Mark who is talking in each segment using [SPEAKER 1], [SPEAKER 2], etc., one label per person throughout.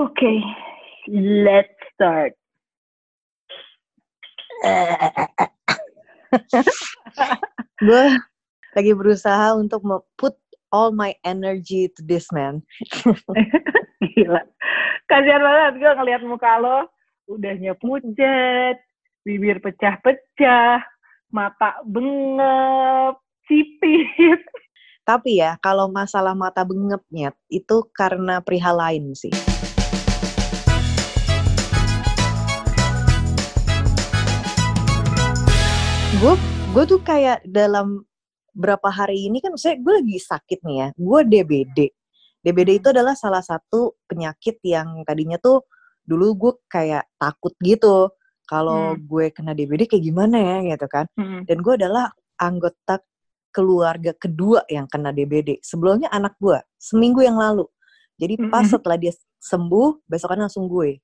[SPEAKER 1] Okay, let's start.
[SPEAKER 2] gue lagi berusaha untuk put all my energy to this man.
[SPEAKER 1] Gila. Kasihan banget gue ngeliat muka lo. Udahnya pucat, bibir pecah-pecah, mata bengep, sipit.
[SPEAKER 2] Tapi ya, kalau masalah mata bengepnya, itu karena perihal lain sih. Gue gue tuh kayak dalam berapa hari ini kan, saya gue lagi sakit nih ya, gue DBD. DBD itu adalah salah satu penyakit yang tadinya tuh dulu gue kayak takut gitu kalau hmm. gue kena DBD kayak gimana ya gitu kan. Hmm. Dan gue adalah anggota keluarga kedua yang kena DBD. Sebelumnya anak gue seminggu yang lalu. Jadi pas hmm. setelah dia sembuh, besokan langsung gue.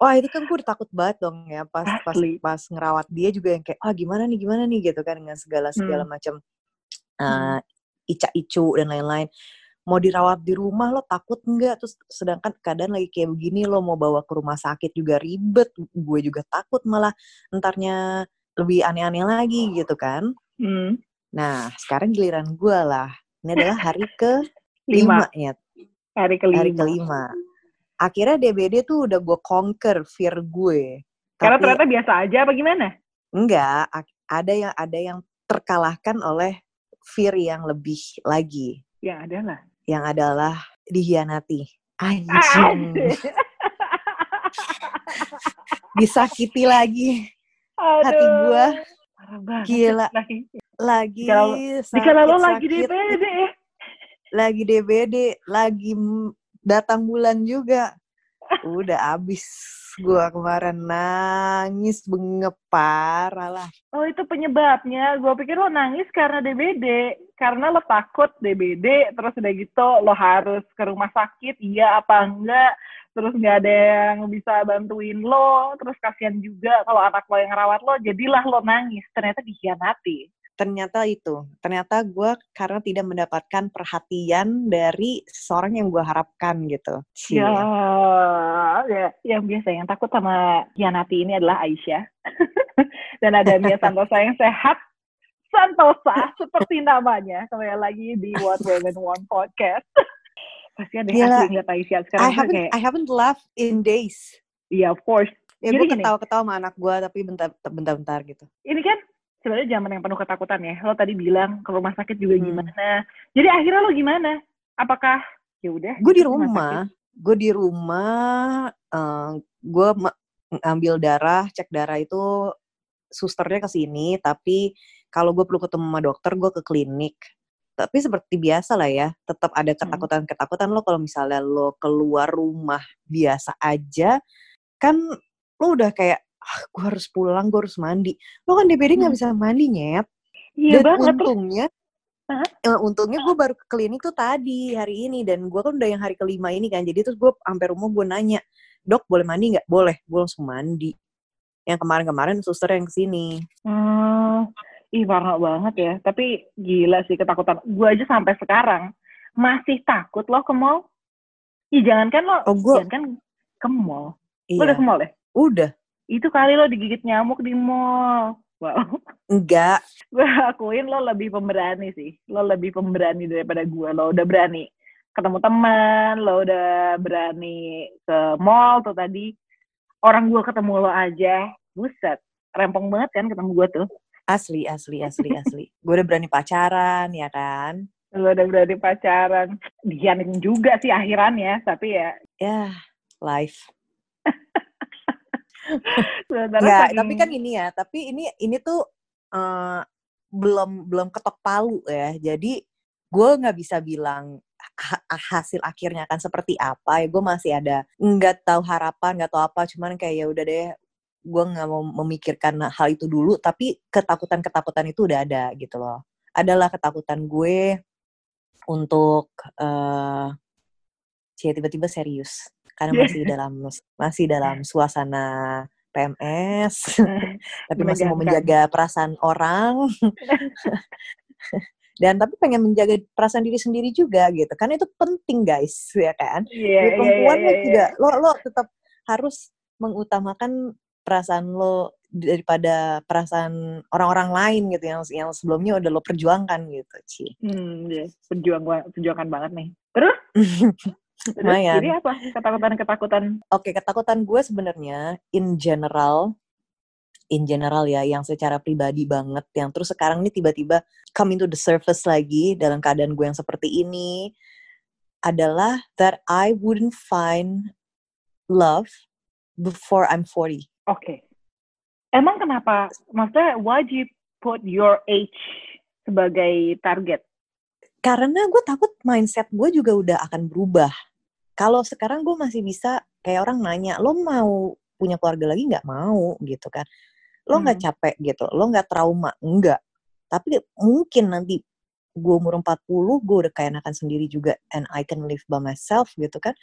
[SPEAKER 2] Wah itu kan gue udah takut banget dong ya pas pas pas ngerawat dia juga yang kayak ah gimana nih gimana nih? gitu kan dengan segala segala hmm. macam uh, ica icu dan lain-lain. Mau dirawat di rumah lo takut nggak? Terus sedangkan keadaan lagi kayak begini lo mau bawa ke rumah sakit juga ribet gue juga takut malah entarnya lebih aneh-aneh lagi gitu kan. Hmm. nah sekarang giliran gue lah. Ini adalah hari ke lima. ya.
[SPEAKER 1] Hari kelima.
[SPEAKER 2] hari kelima akhirnya DBD tuh udah gue conquer fear gue.
[SPEAKER 1] Karena Tapi, ternyata biasa aja apa gimana?
[SPEAKER 2] Enggak, ada yang ada yang terkalahkan oleh fear yang lebih lagi.
[SPEAKER 1] Yang adalah?
[SPEAKER 2] Yang adalah dihianati. Anjing. Disakiti lagi. Aduh. Hati gue. Gila. Lagi. Lagi
[SPEAKER 1] Jika lalu lagi DBD
[SPEAKER 2] Lagi DBD, lagi datang bulan juga. Udah abis gue kemarin nangis bengep parah lah.
[SPEAKER 1] Oh itu penyebabnya. Gue pikir lo nangis karena DBD. Karena lo takut DBD, terus udah gitu lo harus ke rumah sakit, iya apa enggak. Terus nggak ada yang bisa bantuin lo, terus kasihan juga kalau anak lo yang rawat lo, jadilah lo nangis. Ternyata dikhianati
[SPEAKER 2] ternyata itu ternyata gue karena tidak mendapatkan perhatian dari seseorang yang gue harapkan gitu
[SPEAKER 1] ya, ya yang biasa yang takut sama Yanati ini adalah Aisyah. Dan ada Mia Santosa yang sehat. Santosa seperti namanya. Kembali lagi di What Women Want podcast. Pasti ada yang lihat Aisyah sekarang
[SPEAKER 2] I haven't, kayak I haven't laughed in days.
[SPEAKER 1] Iya yeah, of course.
[SPEAKER 2] Ya gue ketawa-ketawa sama anak gue tapi bentar-bentar gitu.
[SPEAKER 1] Ini kan sebenarnya zaman yang penuh ketakutan ya. Lo tadi bilang ke rumah sakit juga hmm. gimana. Jadi akhirnya lo gimana? Apakah ya udah?
[SPEAKER 2] Gue di rumah. Gue di rumah. Uh, gue ambil darah, cek darah itu susternya ke sini. Tapi kalau gue perlu ketemu sama dokter, gue ke klinik. Tapi seperti biasa lah ya, tetap ada hmm. ketakutan-ketakutan lo kalau misalnya lo keluar rumah biasa aja, kan lo udah kayak ah, gue harus pulang, gue harus mandi. Lo kan DBD nggak hmm. bisa mandi nyet.
[SPEAKER 1] Iya
[SPEAKER 2] dan banget. untungnya, uh, untungnya gue baru ke klinik tuh tadi hari ini dan gue kan udah yang hari kelima ini kan. Jadi terus gue sampai rumah gue nanya, dok boleh mandi nggak? Boleh, gue langsung mandi. Yang kemarin-kemarin suster yang ke sini.
[SPEAKER 1] Hmm, ih parah banget ya. Tapi gila sih ketakutan. Gue aja sampai sekarang masih takut lo ke mall. Ih jangankan lo, oh, gua... jangankan ke mall. Iya. Lo udah ke mall deh?
[SPEAKER 2] Udah
[SPEAKER 1] itu kali lo digigit nyamuk di mall. Wow.
[SPEAKER 2] Enggak.
[SPEAKER 1] gue akuin lo lebih pemberani sih. Lo lebih pemberani daripada gue. Lo udah berani ketemu teman, lo udah berani ke mall tuh tadi. Orang gue ketemu lo aja, buset. Rempong banget kan ketemu gue tuh.
[SPEAKER 2] Asli, asli, asli, asli. gue udah berani pacaran, ya kan?
[SPEAKER 1] Lo udah berani pacaran. Dihianatin juga sih akhirannya, tapi ya.
[SPEAKER 2] Ya, life. Enggak, tapi kan ini ya, tapi ini ini tuh uh, belum belum ketok palu ya. Jadi gue nggak bisa bilang ha hasil akhirnya akan seperti apa ya. Gue masih ada nggak tahu harapan, nggak tahu apa. Cuman kayak ya udah deh, gue nggak mau memikirkan hal itu dulu. Tapi ketakutan-ketakutan itu udah ada gitu loh. Adalah ketakutan gue untuk uh, tiba-tiba serius karena masih dalam masih dalam suasana PMS, tapi masih mau menjaga perasaan orang. dan tapi pengen menjaga perasaan diri sendiri juga gitu karena itu penting guys ya kan
[SPEAKER 1] yeah,
[SPEAKER 2] Jadi perempuan
[SPEAKER 1] yeah,
[SPEAKER 2] lo
[SPEAKER 1] yeah,
[SPEAKER 2] juga lo lo tetap harus mengutamakan perasaan lo daripada perasaan orang-orang lain gitu yang yang sebelumnya udah lo perjuangkan gitu Ci.
[SPEAKER 1] Hmm, yeah. perjuang perjuangkan banget nih. Terus? Terus jadi apa ketakutan-ketakutan?
[SPEAKER 2] Oke, ketakutan gue sebenarnya in general in general ya yang secara pribadi banget yang terus sekarang ini tiba-tiba come into the surface lagi dalam keadaan gue yang seperti ini adalah that I wouldn't find love before I'm 40.
[SPEAKER 1] Oke. Okay. Emang kenapa? Maksudnya why do you put your age sebagai target?
[SPEAKER 2] Karena gue takut mindset gue juga udah akan berubah. Kalau sekarang gue masih bisa kayak orang nanya, lo mau punya keluarga lagi nggak mau gitu kan? lo nggak hmm. capek gitu lo nggak trauma enggak tapi mungkin nanti gue umur 40 gue udah kayak enakan sendiri juga and I can live by myself gitu kan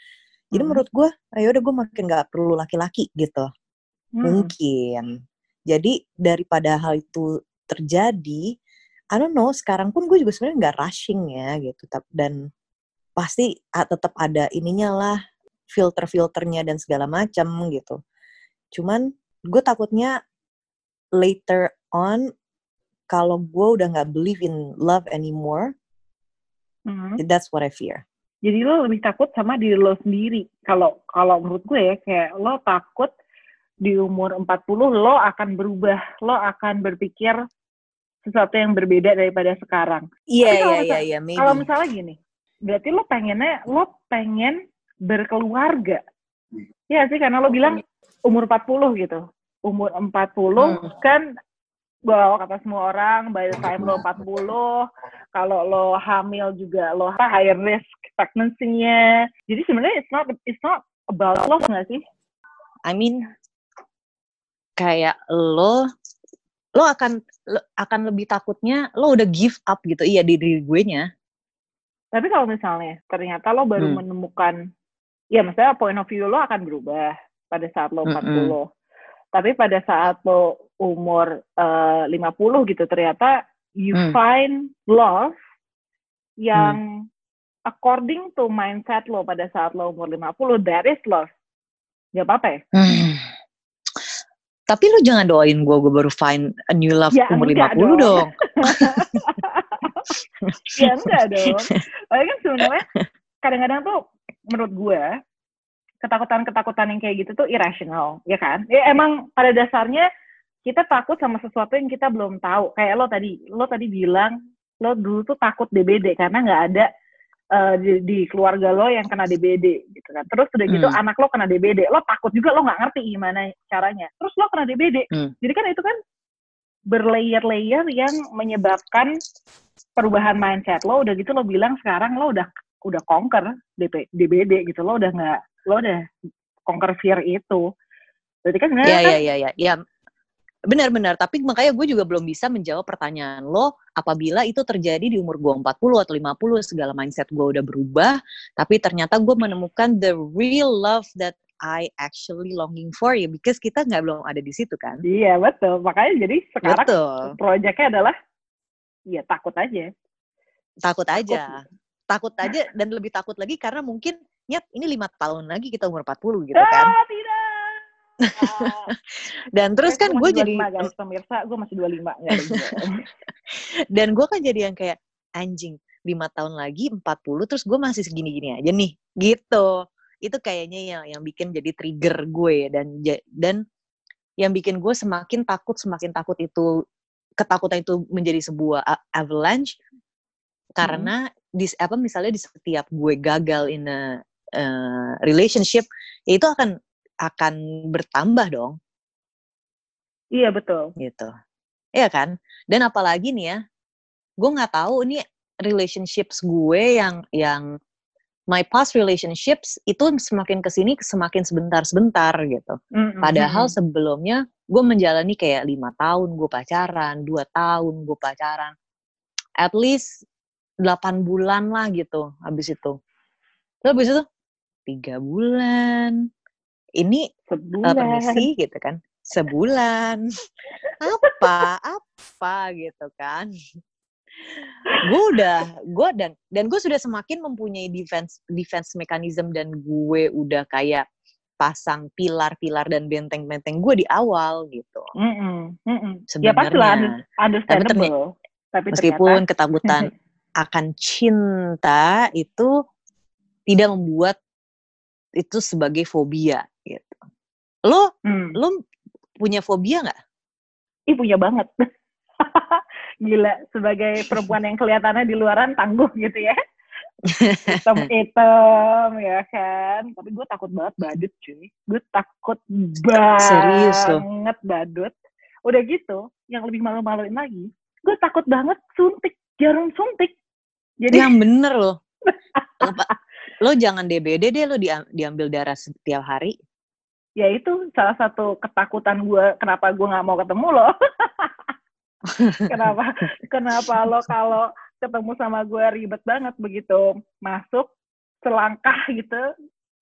[SPEAKER 2] jadi hmm. menurut gue ayo udah gue makin nggak perlu laki-laki gitu hmm. mungkin jadi daripada hal itu terjadi I don't know sekarang pun gue juga sebenarnya nggak rushing ya gitu dan pasti tetap ada ininya lah filter-filternya dan segala macam gitu cuman gue takutnya later on kalau gue udah nggak believe in love anymore, mm-hmm. that's what I fear.
[SPEAKER 1] Jadi lo lebih takut sama diri lo sendiri. Kalau kalau menurut gue ya kayak lo takut di umur 40 lo akan berubah, lo akan berpikir sesuatu yang berbeda daripada sekarang.
[SPEAKER 2] Iya iya iya iya.
[SPEAKER 1] Kalau misalnya gini, berarti lo pengennya lo pengen berkeluarga. Iya sih karena lo bilang umur 40 gitu. Umur 40 hmm. kan bawa kata semua orang by the time lo 40 kalau lo hamil juga lo higher risk pregnancy-nya. Jadi sebenarnya it's not it's not about lo nggak sih?
[SPEAKER 2] I mean kayak lo lo akan lo akan lebih takutnya lo udah give up gitu. Iya di diri gue nya
[SPEAKER 1] tapi kalau misalnya ternyata lo baru hmm. menemukan ya maksudnya point of view lo akan berubah pada saat lo 40 mm -hmm tapi pada saat lo umur eh, uh, 50 gitu ternyata you hmm. find love yang hmm. according to mindset lo pada saat lo umur 50 that is love gak apa-apa ya hmm.
[SPEAKER 2] tapi lo jangan doain gue gue baru find a new love ya, umur 50 dong, dong.
[SPEAKER 1] ya enggak dong Tapi kan sebenarnya kadang-kadang tuh menurut gue ketakutan-ketakutan yang kayak gitu tuh irrational, ya kan? Ya emang pada dasarnya kita takut sama sesuatu yang kita belum tahu. Kayak lo tadi, lo tadi bilang lo dulu tuh takut DBD karena nggak ada uh, di, di keluarga lo yang kena DBD gitu kan. Terus udah gitu hmm. anak lo kena DBD, lo takut juga lo nggak ngerti gimana caranya. Terus lo kena DBD, hmm. jadi kan itu kan berlayer-layer yang menyebabkan perubahan mindset lo. Udah gitu lo bilang sekarang lo udah udah conquer DP, DBD gitu lo udah nggak lo udah conquer fear itu. Berarti kan sebenarnya
[SPEAKER 2] Iya, iya, iya, iya. Ya. Benar-benar, tapi makanya gue juga belum bisa menjawab pertanyaan lo apabila itu terjadi di umur gue 40 atau 50, segala mindset gue udah berubah, tapi ternyata gue menemukan the real love that I actually longing for ya, because kita nggak belum ada di situ kan.
[SPEAKER 1] Iya, betul. Makanya jadi sekarang betul. proyeknya adalah, ya takut aja.
[SPEAKER 2] Takut aja. Takut aja dan lebih takut lagi karena mungkin nyet ini lima tahun lagi kita umur 40 gitu kan.
[SPEAKER 1] Ah, tidak.
[SPEAKER 2] Dan terus kan gue jadi
[SPEAKER 1] guys, pemirsa, gue masih 25
[SPEAKER 2] Dan gue kan jadi yang kayak anjing lima tahun lagi 40 terus gue masih segini-gini aja nih gitu itu kayaknya yang yang bikin jadi trigger gue dan dan yang bikin gue semakin takut semakin takut itu ketakutan itu menjadi sebuah avalanche karena hmm. di apa misalnya di setiap gue gagal in a uh, relationship ya itu akan akan bertambah dong.
[SPEAKER 1] Iya betul.
[SPEAKER 2] Gitu. Iya kan? Dan apalagi nih ya, gue nggak tahu ini relationships gue yang yang my past relationships itu semakin ke sini semakin sebentar-sebentar gitu. Mm-hmm. Padahal sebelumnya gue menjalani kayak lima tahun gue pacaran, dua tahun gue pacaran, at least delapan bulan lah gitu habis itu. Terus habis itu tiga bulan. Ini sebulan uh, permisi gitu kan. Sebulan. Apa? Apa gitu kan gue udah gue dan dan gue sudah semakin mempunyai defense defense mechanism dan gue udah kayak pasang pilar-pilar dan benteng-benteng gue di awal gitu. Mm -mm,
[SPEAKER 1] mm -mm. Sebenarnya. Ya understandable.
[SPEAKER 2] Tapi, tapi meskipun ternyata... ketakutan akan cinta itu tidak membuat itu sebagai fobia gitu. Lo, hmm. lo punya fobia nggak?
[SPEAKER 1] Ih punya banget. Gila, sebagai perempuan yang kelihatannya di luaran tangguh gitu ya. hitam hitam ya kan? Tapi gue takut banget badut cuy. Gue takut banget Serius loh. badut. Udah gitu yang lebih malu-maluin lagi gue takut banget suntik jarum suntik.
[SPEAKER 2] Jadi yang bener loh. Lo jangan DBD deh lo diambil darah setiap hari.
[SPEAKER 1] Ya itu salah satu ketakutan gue kenapa gue nggak mau ketemu lo kenapa? Kenapa lo kalau ketemu sama gue ribet banget begitu masuk selangkah gitu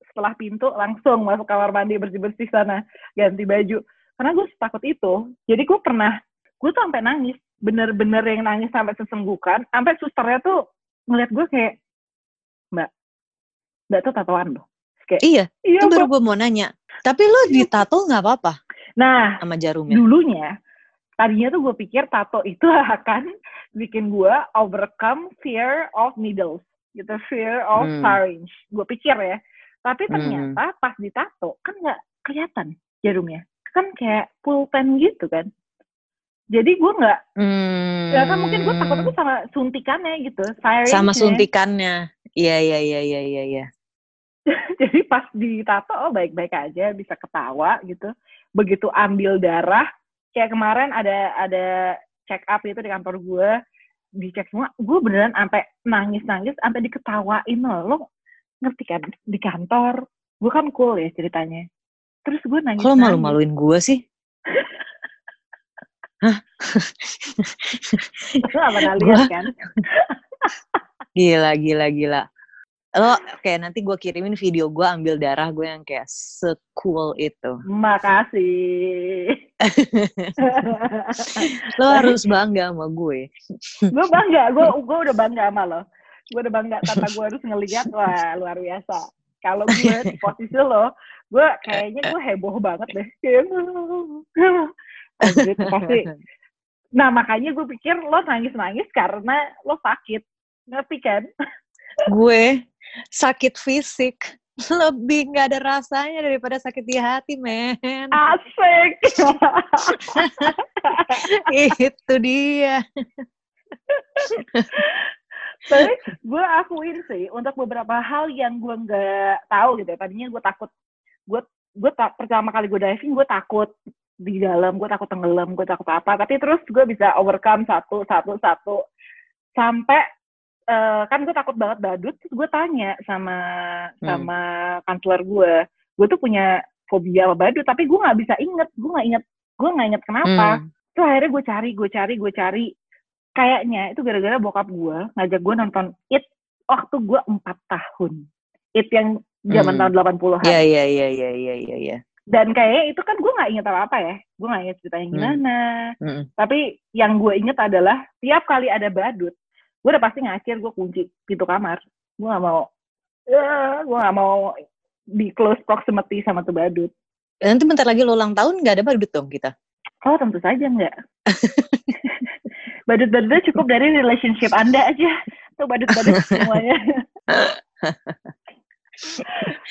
[SPEAKER 1] setelah pintu langsung masuk kamar mandi bersih bersih sana ganti baju. Karena gue takut itu. Jadi gue pernah gue tuh sampai nangis. Bener-bener yang nangis sampai sesenggukan sampai susternya tuh ngeliat gue kayak mbak mbak tuh tatoan loh.
[SPEAKER 2] Kayak iya, iya itu baru gue mau nanya. Tapi lo ditato nggak apa-apa nah sama jarumnya?
[SPEAKER 1] dulunya tadinya tuh gue pikir tato itu akan bikin gue overcome fear of needles gitu fear of hmm. syringe gue pikir ya tapi hmm. ternyata hmm. pas ditato kan nggak kelihatan jarumnya kan kayak pulpen gitu kan jadi gue nggak hmm. ya kan mungkin gue takut itu sama suntikannya gitu
[SPEAKER 2] syringe sama suntikannya iya iya iya iya iya ya.
[SPEAKER 1] jadi pas ditato oh baik-baik aja bisa ketawa gitu begitu ambil darah kayak kemarin ada ada check up itu di kantor gue dicek semua gue beneran sampai nangis nangis sampai diketawain loh. Lo ngerti kan? Di kantor. Gue kan cool ya ceritanya. Terus gue nangis
[SPEAKER 2] kalau malu maluin gue sih? Hah?
[SPEAKER 1] apa lihat kan?
[SPEAKER 2] gila, gila, gila lo kayak nanti gue kirimin video gue ambil darah gue yang kayak secool itu.
[SPEAKER 1] Makasih.
[SPEAKER 2] lo harus bangga sama gue.
[SPEAKER 1] gue bangga, gue gue udah bangga sama lo. Gue udah bangga tanpa gue harus ngeliat wah luar biasa. Kalau gue di posisi lo, gue kayaknya gue heboh banget deh. pasti. Nah makanya gue pikir lo nangis-nangis karena lo sakit, ngerti kan?
[SPEAKER 2] gue sakit fisik lebih nggak ada rasanya daripada sakit di hati, men.
[SPEAKER 1] Asik.
[SPEAKER 2] Itu dia.
[SPEAKER 1] Tapi gue akuin sih untuk beberapa hal yang gue nggak tahu gitu ya. Tadinya gue takut, gue gue tak pertama kali gue diving gue takut di dalam, gue takut tenggelam, gue takut apa. Tapi terus gue bisa overcome satu satu satu sampai uh, kan gue takut banget badut terus gue tanya sama hmm. sama kantor gue gue tuh punya fobia sama badut tapi gue nggak bisa inget gue nggak inget gue nggak inget kenapa hmm. terus akhirnya gue cari gue cari gue cari kayaknya itu gara-gara bokap gue ngajak gue nonton it waktu gue empat tahun it yang zaman hmm. tahun 80-an
[SPEAKER 2] iya iya iya iya iya iya ya.
[SPEAKER 1] dan kayaknya itu kan gue nggak inget apa apa ya gue nggak inget ceritanya hmm. gimana hmm. Hmm. tapi yang gue inget adalah tiap kali ada badut gue udah pasti ngacir gue kunci pintu kamar gue gak mau ya gue gak mau di close proximity sama tuh badut
[SPEAKER 2] nanti bentar lagi lo ulang tahun gak ada badut dong kita
[SPEAKER 1] oh tentu saja enggak badut-badutnya cukup dari relationship anda aja tuh badut-badut semuanya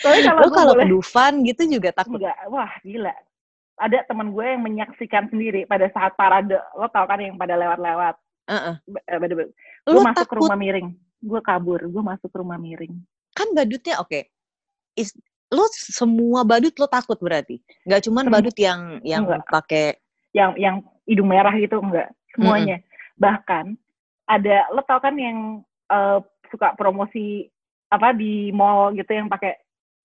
[SPEAKER 2] Tapi kalau lo kalau boleh, Dufan gitu juga takut?
[SPEAKER 1] Enggak, wah gila. Ada teman gue yang menyaksikan sendiri pada saat parade. Lo tau kan yang pada lewat-lewat. Uh-uh. Gue masuk takut. ke rumah miring. Gue kabur. Gue masuk ke rumah miring.
[SPEAKER 2] Kan badutnya oke. Okay. lo semua badut lo takut berarti? Gak cuman badut yang yang pakai
[SPEAKER 1] yang yang hidung merah gitu enggak. Semuanya. Mm-hmm. Bahkan ada lo tau kan yang uh, suka promosi apa di mall gitu yang pakai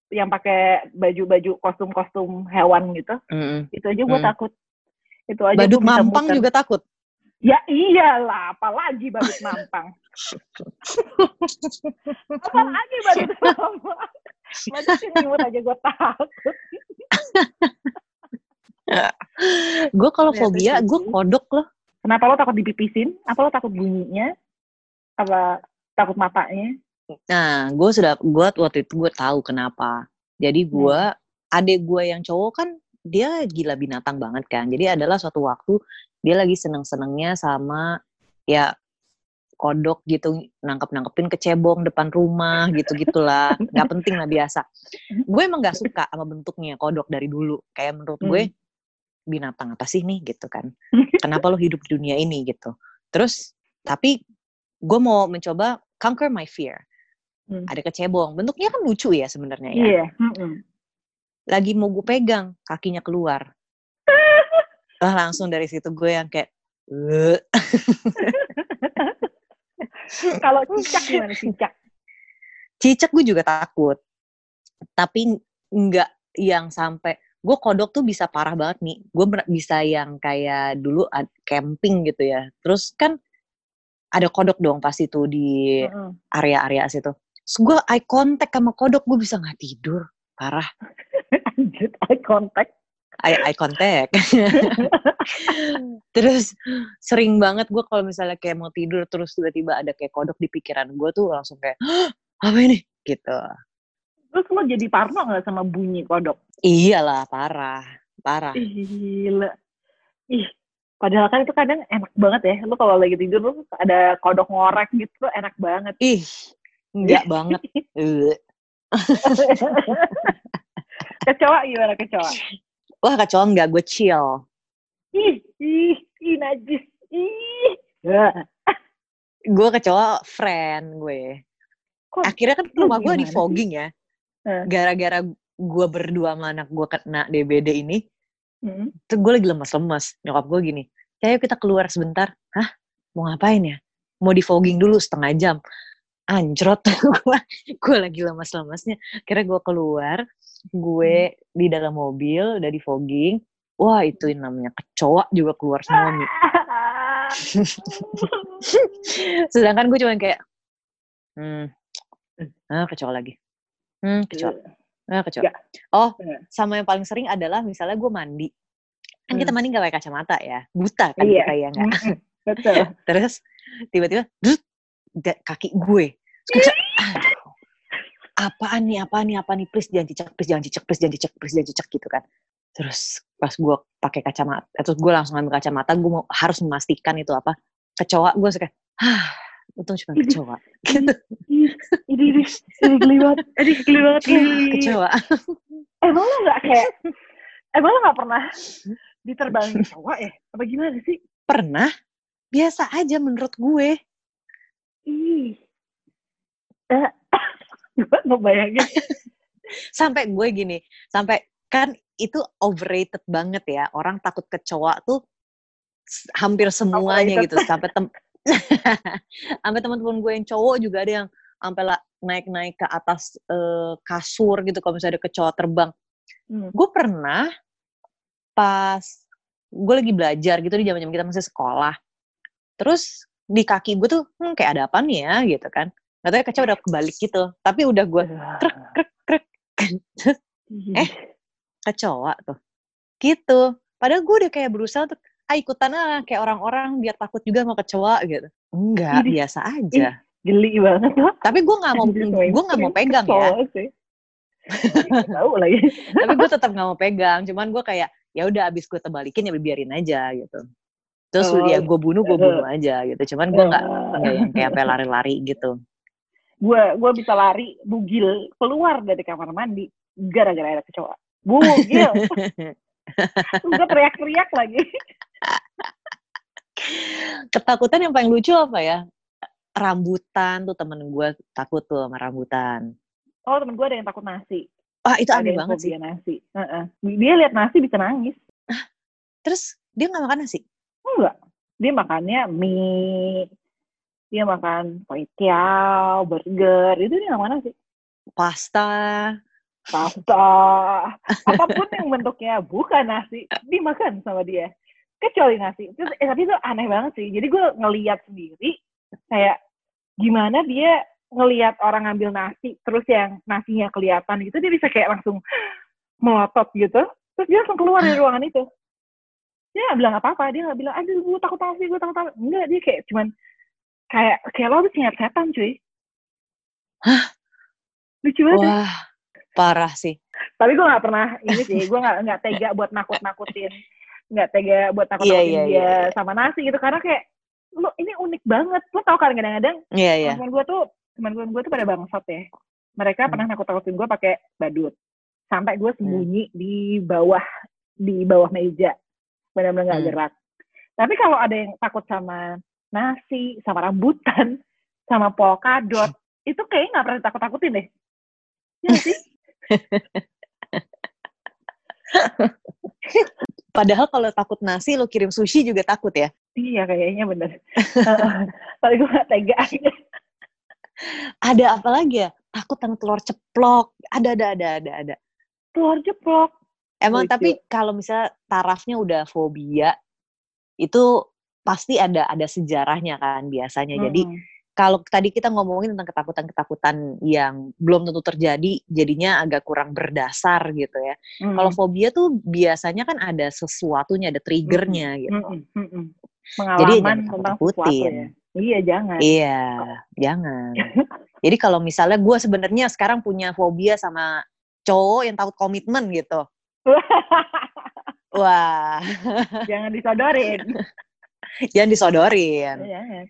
[SPEAKER 1] yang pakai baju-baju kostum-kostum hewan gitu. Mm-hmm. Itu aja gue mm. takut.
[SPEAKER 2] Itu aja badut mampang juga takut.
[SPEAKER 1] Ya iyalah, apalagi badut mampang. apalagi badut mampang. Badut nyimut aja gue takut.
[SPEAKER 2] gue kalau fobia, gue kodok loh.
[SPEAKER 1] Kenapa lo takut dipipisin? Apa lo takut bunyinya? Apa takut matanya?
[SPEAKER 2] Nah, gue sudah, gue waktu itu gue tahu kenapa. Jadi gue, hmm. adek gue yang cowok kan dia gila binatang banget kan. Jadi adalah suatu waktu dia lagi seneng-senengnya sama ya kodok gitu nangkep nangkepin kecebong depan rumah gitu gitulah nggak penting lah biasa gue emang nggak suka sama bentuknya kodok dari dulu kayak menurut gue hmm. binatang apa sih nih gitu kan kenapa lo hidup di dunia ini gitu terus tapi gue mau mencoba conquer my fear hmm. ada kecebong bentuknya kan lucu ya sebenarnya ya yeah. hmm. Lagi mau gue pegang kakinya keluar lah langsung dari situ gue yang kayak
[SPEAKER 1] Kalau cicak gimana cicak?
[SPEAKER 2] Cicak gue juga takut. Tapi nggak yang sampai gue kodok tuh bisa parah banget nih. Gue bisa yang kayak dulu camping gitu ya. Terus kan ada kodok dong pasti tuh di area-area situ. Terus gue eye contact sama kodok, gue bisa nggak tidur. Parah.
[SPEAKER 1] Anjir, eye contact
[SPEAKER 2] eye, eye contact. terus sering banget gue kalau misalnya kayak mau tidur terus tiba-tiba ada kayak kodok di pikiran gue tuh langsung kayak apa ini gitu.
[SPEAKER 1] Terus lo jadi parno gak sama bunyi kodok?
[SPEAKER 2] Iyalah parah, parah.
[SPEAKER 1] Gila. Ih, padahal kan itu kadang enak banget ya. Lo kalau lagi tidur lo ada kodok ngorek gitu enak banget.
[SPEAKER 2] Ih, enggak banget.
[SPEAKER 1] kecoa gimana kecoa?
[SPEAKER 2] wah kecoa enggak gue chill.
[SPEAKER 1] Ih ih ih najis. Ih. Ya.
[SPEAKER 2] gue kecoa friend gue. Kok, akhirnya kan rumah gue di fogging ya. Gara-gara gue berdua sama anak gue kena DBD ini hmm. tuh gue lagi lemas-lemas nyokap gue gini ayo kita keluar sebentar. Hah? Mau ngapain ya? Mau di fogging dulu setengah jam. Anjrot. Gue gue lagi lemas-lemasnya kira gue keluar gue hmm. di dalam mobil udah di fogging wah itu yang namanya kecoa juga keluar semua nih sedangkan gue cuma kayak hmm ah kecoa lagi. Hmm kecoa. Ah kecoa. Oh sama yang paling sering adalah misalnya gue mandi. Kan kita hmm. mandi gak pakai kacamata ya buta kan iya. kita ya nggak? Betul. Terus tiba-tiba kaki gue. Terus apaan nih, apaan nih, apa nih, please jangan cicak, please jangan cicak, please jangan cicak, please jangan cicak gitu kan. Terus pas gue pakai kacamata, eh, terus gue langsung ambil kacamata, gue mau harus memastikan itu apa kecoa, gue suka, ah, untung cuma kecoa. Gitu.
[SPEAKER 1] Ini, ini, ini geli banget, ini geli banget.
[SPEAKER 2] Kecoa.
[SPEAKER 1] Emang lo gak kayak, emang lo gak pernah diterbangin kecoa ya? Apa gimana sih?
[SPEAKER 2] Pernah, biasa aja menurut gue.
[SPEAKER 1] Ih. Eh, gue ngebayangin
[SPEAKER 2] sampai gue gini sampai kan itu overrated banget ya orang takut kecoa tuh hampir semuanya gitu sampai tem sampai teman-teman gue yang cowok juga ada yang sampai naik-naik ke atas uh, kasur gitu kalau misalnya ada kecoa terbang. Hmm. gue pernah pas gue lagi belajar gitu di zaman-zaman kita masih sekolah terus di kaki gue tuh hmm, kayak ada apa nih ya? gitu kan Gak tau kaca udah kebalik gitu. Tapi udah gue krek, krek, krek. eh, kecoa tuh. Gitu. Padahal gue udah kayak berusaha untuk, ah ikutan ah kayak orang-orang biar takut juga sama kecoa gitu. Enggak, biasa aja.
[SPEAKER 1] Geli banget tuh.
[SPEAKER 2] Tapi gue gak mau, gue gak mau pegang ya.
[SPEAKER 1] Tahu lagi.
[SPEAKER 2] Tapi gue tetap gak mau pegang. Cuman gue kayak, ya udah abis gue terbalikin ya biarin aja gitu. Terus oh, ya gue bunuh, gue bunuh aja gitu. Cuman gue gak, gak yang kayak lari-lari gitu
[SPEAKER 1] gue gue bisa lari bugil keluar dari kamar mandi gara-gara ada kecoa. Bugil. Gue teriak-teriak lagi.
[SPEAKER 2] Ketakutan yang paling lucu apa ya? Rambutan tuh temen gue takut tuh sama rambutan.
[SPEAKER 1] Oh temen gue ada yang takut nasi.
[SPEAKER 2] Ah itu aneh banget sih.
[SPEAKER 1] nasi. Uh -uh. dia lihat nasi bisa nangis.
[SPEAKER 2] Terus dia nggak makan nasi?
[SPEAKER 1] Enggak. Dia makannya mie dia makan tiao, burger, itu dia mana sih?
[SPEAKER 2] Pasta.
[SPEAKER 1] Pasta. Apa pun yang bentuknya bukan nasi, dimakan sama dia. Kecuali nasi. Terus, eh, tapi itu aneh banget sih. Jadi gue ngeliat sendiri, kayak gimana dia ngeliat orang ngambil nasi, terus yang nasinya kelihatan gitu, dia bisa kayak langsung melotot gitu. Terus dia langsung keluar dari ruangan itu. Dia gak bilang apa-apa, dia gak bilang, aduh gue takut nasi, gue takut nasi. Enggak, dia kayak cuman kayak kayak lo habis ngeliat setan cuy
[SPEAKER 2] Hah?
[SPEAKER 1] lucu banget ya.
[SPEAKER 2] Wah, parah sih.
[SPEAKER 1] tapi gue nggak pernah ini sih gue nggak nggak tega buat nakut nakutin nggak tega buat nakut nakutin
[SPEAKER 2] Iya, iya,
[SPEAKER 1] dia
[SPEAKER 2] iya, iya.
[SPEAKER 1] sama nasi gitu karena kayak lo ini unik banget lo tau kan kadang-kadang
[SPEAKER 2] Iya, iya.
[SPEAKER 1] teman gue tuh teman gue tuh pada bangsat ya mereka
[SPEAKER 2] Hmm.
[SPEAKER 1] pernah nakut nakutin gue pakai badut sampai gue sembunyi di bawah di bawah meja benar-benar nggak
[SPEAKER 2] Hmm.
[SPEAKER 1] gerak tapi kalau ada yang takut sama nasi sama rambutan sama polkadot itu kayaknya nggak pernah takut takutin deh ya sih
[SPEAKER 2] Padahal kalau takut nasi lo kirim sushi juga takut ya.
[SPEAKER 1] iya kayaknya bener tapi gue nggak tega aja
[SPEAKER 2] Ada apa lagi ya? Takut sama telur ceplok. Ada, ada, ada, ada, ada.
[SPEAKER 1] telur jeplok
[SPEAKER 2] Emang
[SPEAKER 1] Lucu.
[SPEAKER 2] tapi kalau misalnya tarafnya udah fobia, itu pasti ada ada sejarahnya kan biasanya. Jadi
[SPEAKER 1] Mm-mm.
[SPEAKER 2] kalau tadi kita ngomongin tentang ketakutan-ketakutan yang belum tentu terjadi, jadinya agak kurang berdasar gitu ya.
[SPEAKER 1] Mm-mm.
[SPEAKER 2] Kalau fobia tuh biasanya kan ada sesuatunya, ada triggernya gitu.
[SPEAKER 1] Mm-mm. Mm-mm.
[SPEAKER 2] Jadi
[SPEAKER 1] pengalaman
[SPEAKER 2] jangan
[SPEAKER 1] tentang
[SPEAKER 2] takut-takutin.
[SPEAKER 1] ya iya jangan
[SPEAKER 2] Iya, jangan. Jadi kalau misalnya gue sebenarnya sekarang punya fobia sama cowok yang takut komitmen gitu. Wah,
[SPEAKER 1] jangan disodorin
[SPEAKER 2] jangan disodorin.
[SPEAKER 1] Jangan.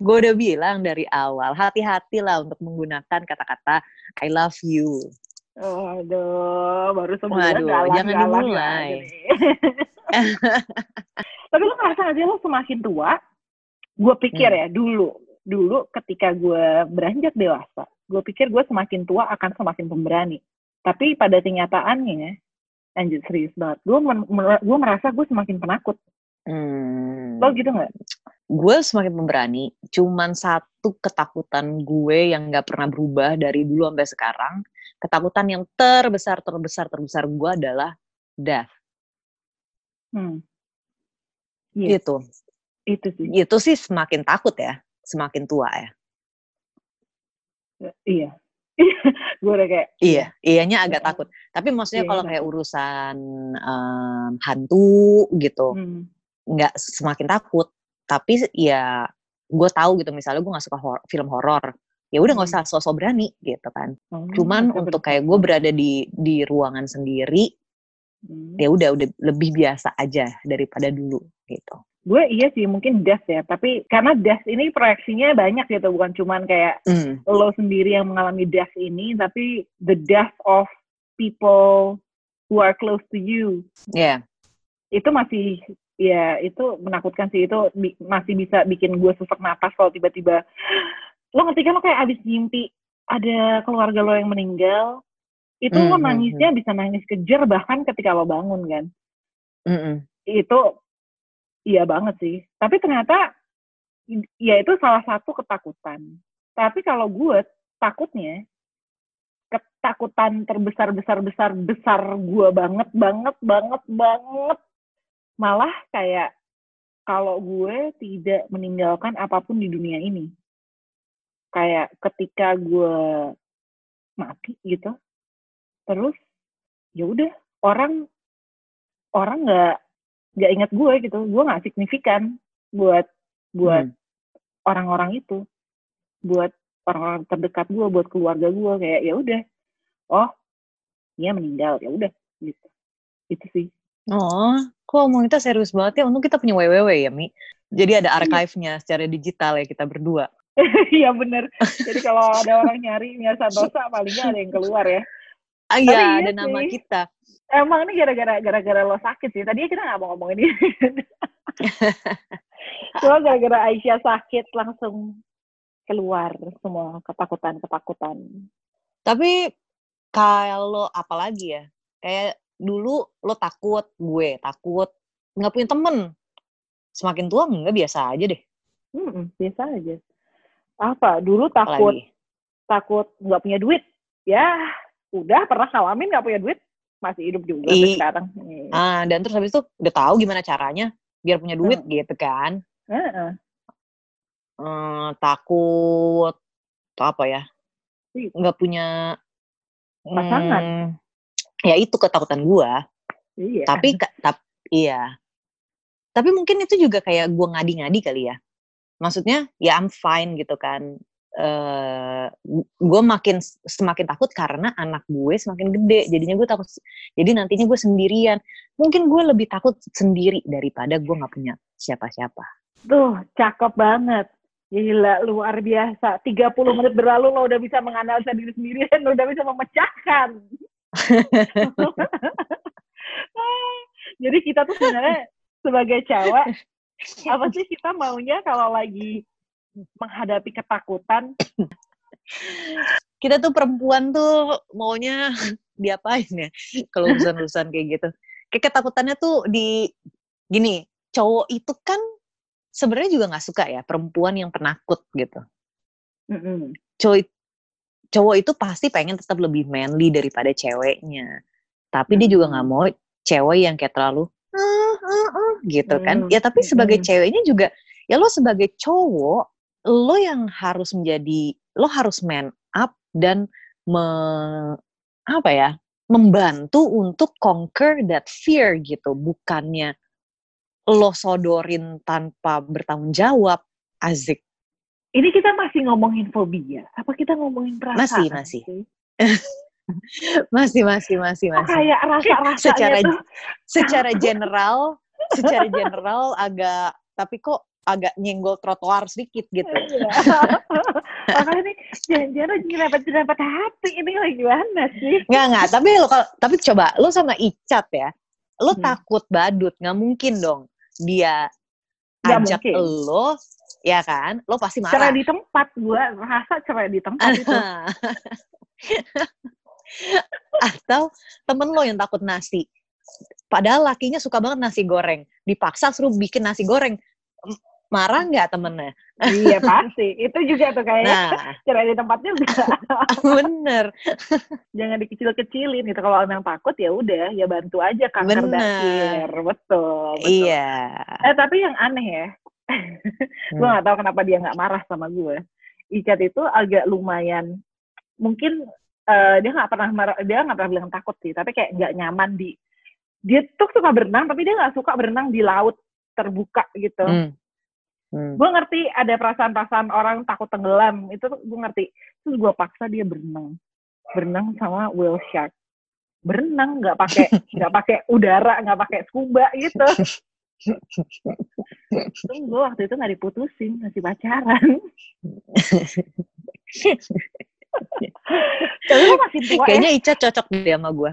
[SPEAKER 2] Gue udah bilang dari awal, hati-hatilah untuk menggunakan kata-kata I love you.
[SPEAKER 1] Oh, aduh, baru sebulan
[SPEAKER 2] Waduh,
[SPEAKER 1] galang,
[SPEAKER 2] jangan
[SPEAKER 1] galang
[SPEAKER 2] dimulai.
[SPEAKER 1] aja. Tapi lu ngerasa gak sih lu semakin tua, gue pikir
[SPEAKER 2] Hmm.
[SPEAKER 1] ya dulu, dulu ketika gue beranjak dewasa, gue pikir gue semakin tua akan semakin pemberani. Tapi pada kenyataannya, anjir serius banget, gue gue merasa gue semakin penakut.
[SPEAKER 2] Hmm.
[SPEAKER 1] Lo gitu nggak?
[SPEAKER 2] Gue semakin pemberani, cuman satu ketakutan gue yang gak pernah berubah dari dulu sampai sekarang. Ketakutan yang terbesar, terbesar, terbesar gue adalah death.
[SPEAKER 1] Hmm. Iya,
[SPEAKER 2] Gitu.
[SPEAKER 1] itu sih.
[SPEAKER 2] Itu sih semakin takut ya, semakin tua ya.
[SPEAKER 1] Iya. gue udah kayak,
[SPEAKER 2] Iya, iyanya agak takut. Tapi maksudnya
[SPEAKER 1] Iya,
[SPEAKER 2] kalau
[SPEAKER 1] takut.
[SPEAKER 2] kayak urusan em, hantu gitu,
[SPEAKER 1] hmm,
[SPEAKER 2] nggak semakin takut. Tapi ya gue tahu gitu, misalnya gue nggak suka hor- film horor, ya udah nggak
[SPEAKER 1] Hmm.
[SPEAKER 2] usah sosok berani gitu kan.
[SPEAKER 1] oh,
[SPEAKER 2] Cuman
[SPEAKER 1] oke,
[SPEAKER 2] untuk kayak gue berada di di ruangan sendiri,
[SPEAKER 1] Hmm.
[SPEAKER 2] ya udah udah lebih biasa aja daripada dulu gitu.
[SPEAKER 1] Gue iya sih mungkin death ya, tapi karena death ini proyeksinya banyak gitu, bukan cuman kayak
[SPEAKER 2] Hmm,
[SPEAKER 1] lo sendiri yang mengalami death ini, tapi the death of people who are close to you.
[SPEAKER 2] ya,
[SPEAKER 1] Itu masih, ya itu menakutkan sih, itu bi- masih bisa bikin gue sesak napas kalau tiba-tiba, lo ngerti kan lo kayak abis mimpi ada keluarga lo yang meninggal, itu
[SPEAKER 2] Hmm,
[SPEAKER 1] lo
[SPEAKER 2] hmm,
[SPEAKER 1] nangisnya bisa nangis kejer bahkan ketika lo bangun kan.
[SPEAKER 2] Mm-mm.
[SPEAKER 1] itu iya banget sih. Tapi ternyata ya itu salah satu ketakutan. Tapi kalau gue takutnya ketakutan terbesar besar besar besar gue banget banget banget banget malah kayak kalau gue tidak meninggalkan apa pun di dunia ini. Kayak ketika gue mati gitu terus ya udah orang orang nggak nggak ingat gue gitu. Gue nggak signifikan buat buat
[SPEAKER 2] Hmm.
[SPEAKER 1] orang-orang itu. Buat orang-orang terdekat gue buat keluarga gue kayak ya udah oh dia meninggal ya udah gitu. Itu sih
[SPEAKER 2] Oh, kok ngomong kita serius banget ya? Untung kita punya WWW ya, Mi. Jadi ada archive-nya secara digital ya kita berdua.
[SPEAKER 1] iya bener jadi kalau ada orang nyari Mia Santosa paling nggak ada yang keluar ya
[SPEAKER 2] Ah iya,
[SPEAKER 1] iya
[SPEAKER 2] ada nama kita.
[SPEAKER 1] emang ini gara-gara gara-gara lo sakit sih tadinya kita nggak mau ngomongin ini cuma gara-gara Aisyah sakit langsung keluar semua ketakutan-ketakutan
[SPEAKER 2] Tapi kalau apalagi ya, kayak dulu lo takut, gue takut, nggak punya temen. Semakin tua nggak biasa aja deh.
[SPEAKER 1] Hmm, biasa aja. Apa? Dulu takut
[SPEAKER 2] Apalagi.
[SPEAKER 1] takut nggak punya duit. Ya, udah pernah ngalamin nggak punya duit, masih hidup juga sampai
[SPEAKER 2] I-
[SPEAKER 1] sekarang.
[SPEAKER 2] Ah, dan terus habis itu udah tahu gimana caranya biar punya duit gitu kan. Eh, takut atau apa ya? Nggak punya
[SPEAKER 1] Pasangan.
[SPEAKER 2] hmm, ya itu ketakutan gua.
[SPEAKER 1] Iya.
[SPEAKER 2] Tapi tap, iya. Tapi mungkin itu juga kayak gua ngadi-ngadi kali ya. maksudnya ya I'm fine gitu kan uh, gue makin semakin takut karena anak gue semakin gede jadinya gue takut jadi nantinya gue sendirian mungkin gue lebih takut sendiri daripada gue nggak punya siapa-siapa
[SPEAKER 1] tuh cakep banget Gila, luar biasa. 30 menit berlalu lo udah bisa menganalisa diri sendiri dan lo udah bisa memecahkan. Jadi kita tuh sebenarnya sebagai cewek, apa sih kita maunya kalau lagi menghadapi ketakutan?
[SPEAKER 2] Kita tuh perempuan tuh maunya diapain ya kalau urusan-urusan kayak gitu. Kayak ketakutannya tuh di gini, cowok itu kan sebenarnya juga nggak suka ya perempuan yang penakut gitu. Mm-hmm. Cowok cowok itu pasti pengen tetap lebih manly daripada ceweknya. Tapi mm-hmm. dia juga nggak mau cewek yang kayak terlalu uh, uh, uh, gitu kan. Mm-hmm. Ya tapi sebagai mm-hmm. ceweknya juga ya lo sebagai cowok lo yang harus menjadi lo harus man up dan me, apa ya membantu untuk conquer that fear gitu bukannya lo sodorin tanpa bertanggung jawab, azik.
[SPEAKER 1] Ini kita masih ngomongin fobia, apa kita ngomongin perasaan?
[SPEAKER 2] Masih, masih. masih, masih, masih, masih.
[SPEAKER 1] kayak rasa-rasanya
[SPEAKER 2] secara,
[SPEAKER 1] tuh.
[SPEAKER 2] Secara general, secara general agak, tapi kok agak nyenggol trotoar sedikit gitu. Iya.
[SPEAKER 1] Makanya nih, jangan-jangan nyerempet-nyerempet hati ini lagi gimana sih?
[SPEAKER 2] Nggak, nggak. Tapi lo, tapi coba, lo sama Icat ya, lo hmm. takut badut, nggak mungkin dong dia Gak ajak mungkin. lo, ya kan? Lo pasti marah.
[SPEAKER 1] Cerai di tempat, gue rasa cerai di tempat itu.
[SPEAKER 2] Atau temen lo yang takut nasi. Padahal lakinya suka banget nasi goreng. Dipaksa suruh bikin nasi goreng marah nggak temennya?
[SPEAKER 1] iya pasti. Itu juga tuh kayaknya nah. cerai di tempatnya juga.
[SPEAKER 2] Bener.
[SPEAKER 1] Jangan dikecil-kecilin gitu. Kalau memang takut ya udah, ya bantu aja kanker dakir. Betul, betul.
[SPEAKER 2] Iya.
[SPEAKER 1] Eh tapi yang aneh ya, hmm. gue nggak tahu kenapa dia nggak marah sama gue. Icat itu agak lumayan, mungkin uh, dia nggak pernah marah, dia nggak pernah bilang takut sih, tapi kayak nggak nyaman di dia tuh suka berenang tapi dia nggak suka berenang di laut terbuka gitu. Hmm. Hmm. Gue ngerti ada perasaan-perasaan orang takut tenggelam, itu gue ngerti. Terus gue paksa dia berenang, berenang sama whale shark. Berenang nggak pakai nggak pakai udara, nggak pakai scuba gitu. Terus gue waktu itu nggak diputusin, masih pacaran.
[SPEAKER 2] Tapi masih tua Kayaknya ya? Ica cocok deh sama gue.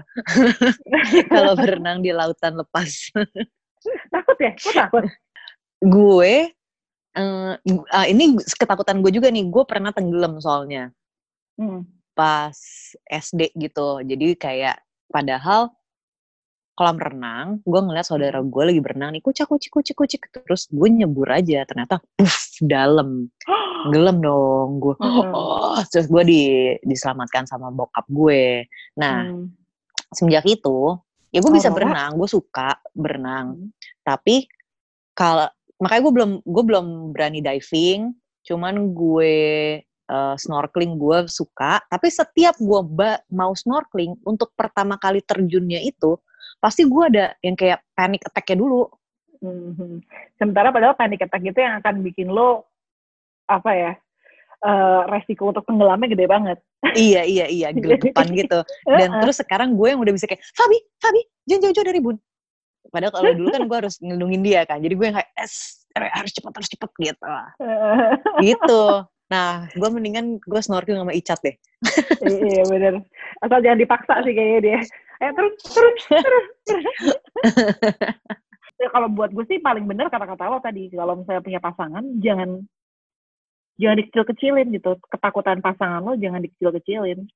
[SPEAKER 2] Kalau berenang di lautan lepas.
[SPEAKER 1] takut ya? Gue takut.
[SPEAKER 2] Gue uh, uh, ini ketakutan gue juga nih gue pernah tenggelam soalnya hmm. pas SD gitu jadi kayak padahal kolam renang gue ngeliat saudara gue lagi berenang nih kucak kucik kucik kucik terus gue nyebur aja ternyata puff dalam. Gelem dong gue oh, terus gue di diselamatkan sama bokap gue. Nah hmm. semenjak itu ya gue bisa oh, berenang gue suka berenang. Hmm. tapi kalau makanya gue belum gue belum berani diving cuman gue uh, snorkeling gue suka. Tapi setiap gue mau snorkeling untuk pertama kali terjunnya itu pasti gue ada yang kayak panic attack-nya dulu
[SPEAKER 1] hmm. sementara padahal panic attack itu yang akan bikin lo apa ya uh, resiko untuk tenggelamnya gede banget
[SPEAKER 2] iya iya iya gelegepan gitu dan terus sekarang gue yang udah bisa kayak Fabi Fabi jangan jauh-jauh dari bun Padahal kalau dulu kan gue harus ngelindungin dia kan. Jadi gue yang kayak, es, harus cepet, harus cepet gitu. gitu. Nah, gue mendingan gue snorkeling sama Icat deh.
[SPEAKER 1] iya bener. Asal jangan dipaksa sih kayaknya dia. Ayo terus, terus, terus. ya, kalau buat gue sih paling bener kata-kata lo tadi. Kalau misalnya punya pasangan, jangan jangan dikecil-kecilin gitu. Ketakutan pasangan lo jangan dikecil-kecilin.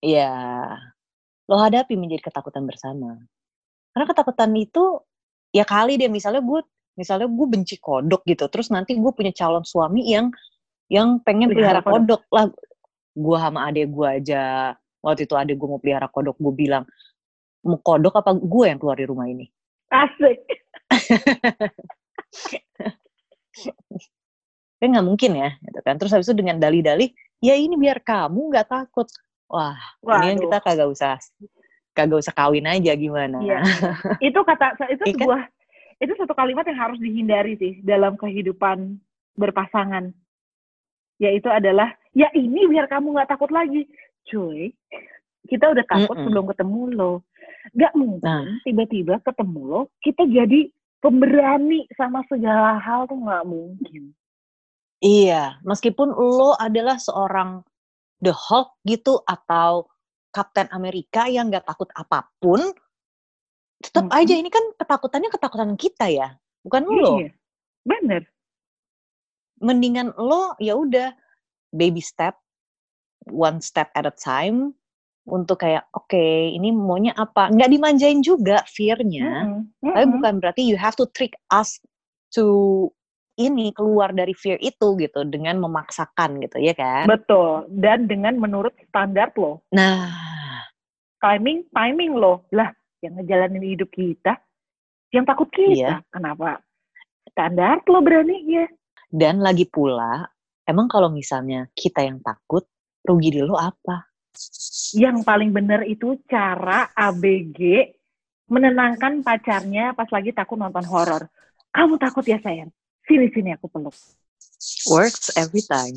[SPEAKER 2] Iya. Lo hadapi menjadi ketakutan bersama. Karena ketakutan itu ya kali deh misalnya gue misalnya gue benci kodok gitu, terus nanti gue punya calon suami yang yang pengen pelihara kodok lah. Gue sama adek gue aja waktu itu adek gue mau pelihara kodok, gue bilang mau kodok apa gue yang keluar di rumah ini?
[SPEAKER 1] Asik.
[SPEAKER 2] kan nggak mungkin ya, gitu kan. Terus habis itu dengan dalih-dalih, ya ini biar kamu nggak takut. Wah, Waduh. ini kita kagak usah kagak usah kawin aja gimana. Iya.
[SPEAKER 1] itu kata itu kan? sebuah itu satu kalimat yang harus dihindari sih dalam kehidupan berpasangan. Yaitu adalah, ya ini biar kamu nggak takut lagi. Cuy, kita udah takut mm -mm. sebelum ketemu lo. Gak mungkin nah. tiba-tiba ketemu lo, kita jadi pemberani sama segala hal tuh nggak mungkin.
[SPEAKER 2] Iya, meskipun lo adalah seorang The Hulk gitu atau Kapten Amerika yang nggak takut apa pun, tetap hmm. aja ini kan ketakutannya ketakutan kita ya, bukan lo. Iya,
[SPEAKER 1] bener.
[SPEAKER 2] Mendingan lo ya udah baby step, one step at a time untuk kayak oke okay, ini maunya apa? Nggak dimanjain juga fearnya. Mm -hmm. tapi bukan berarti you have to trick us to ini keluar dari fear itu gitu dengan memaksakan gitu ya kan?
[SPEAKER 1] Betul. Dan dengan menurut standar lo.
[SPEAKER 2] Nah.
[SPEAKER 1] Timing timing lo. Lah yang ngejalanin hidup kita yang takut kita. Iya. kenapa? Standar lo berani ya
[SPEAKER 2] dan lagi pula emang kalau misalnya kita yang takut rugi di lo apa
[SPEAKER 1] yang paling benar itu cara ABG menenangkan pacarnya pas lagi takut nonton horor kamu takut ya sayang Sini sini aku peluk.
[SPEAKER 2] Works every time.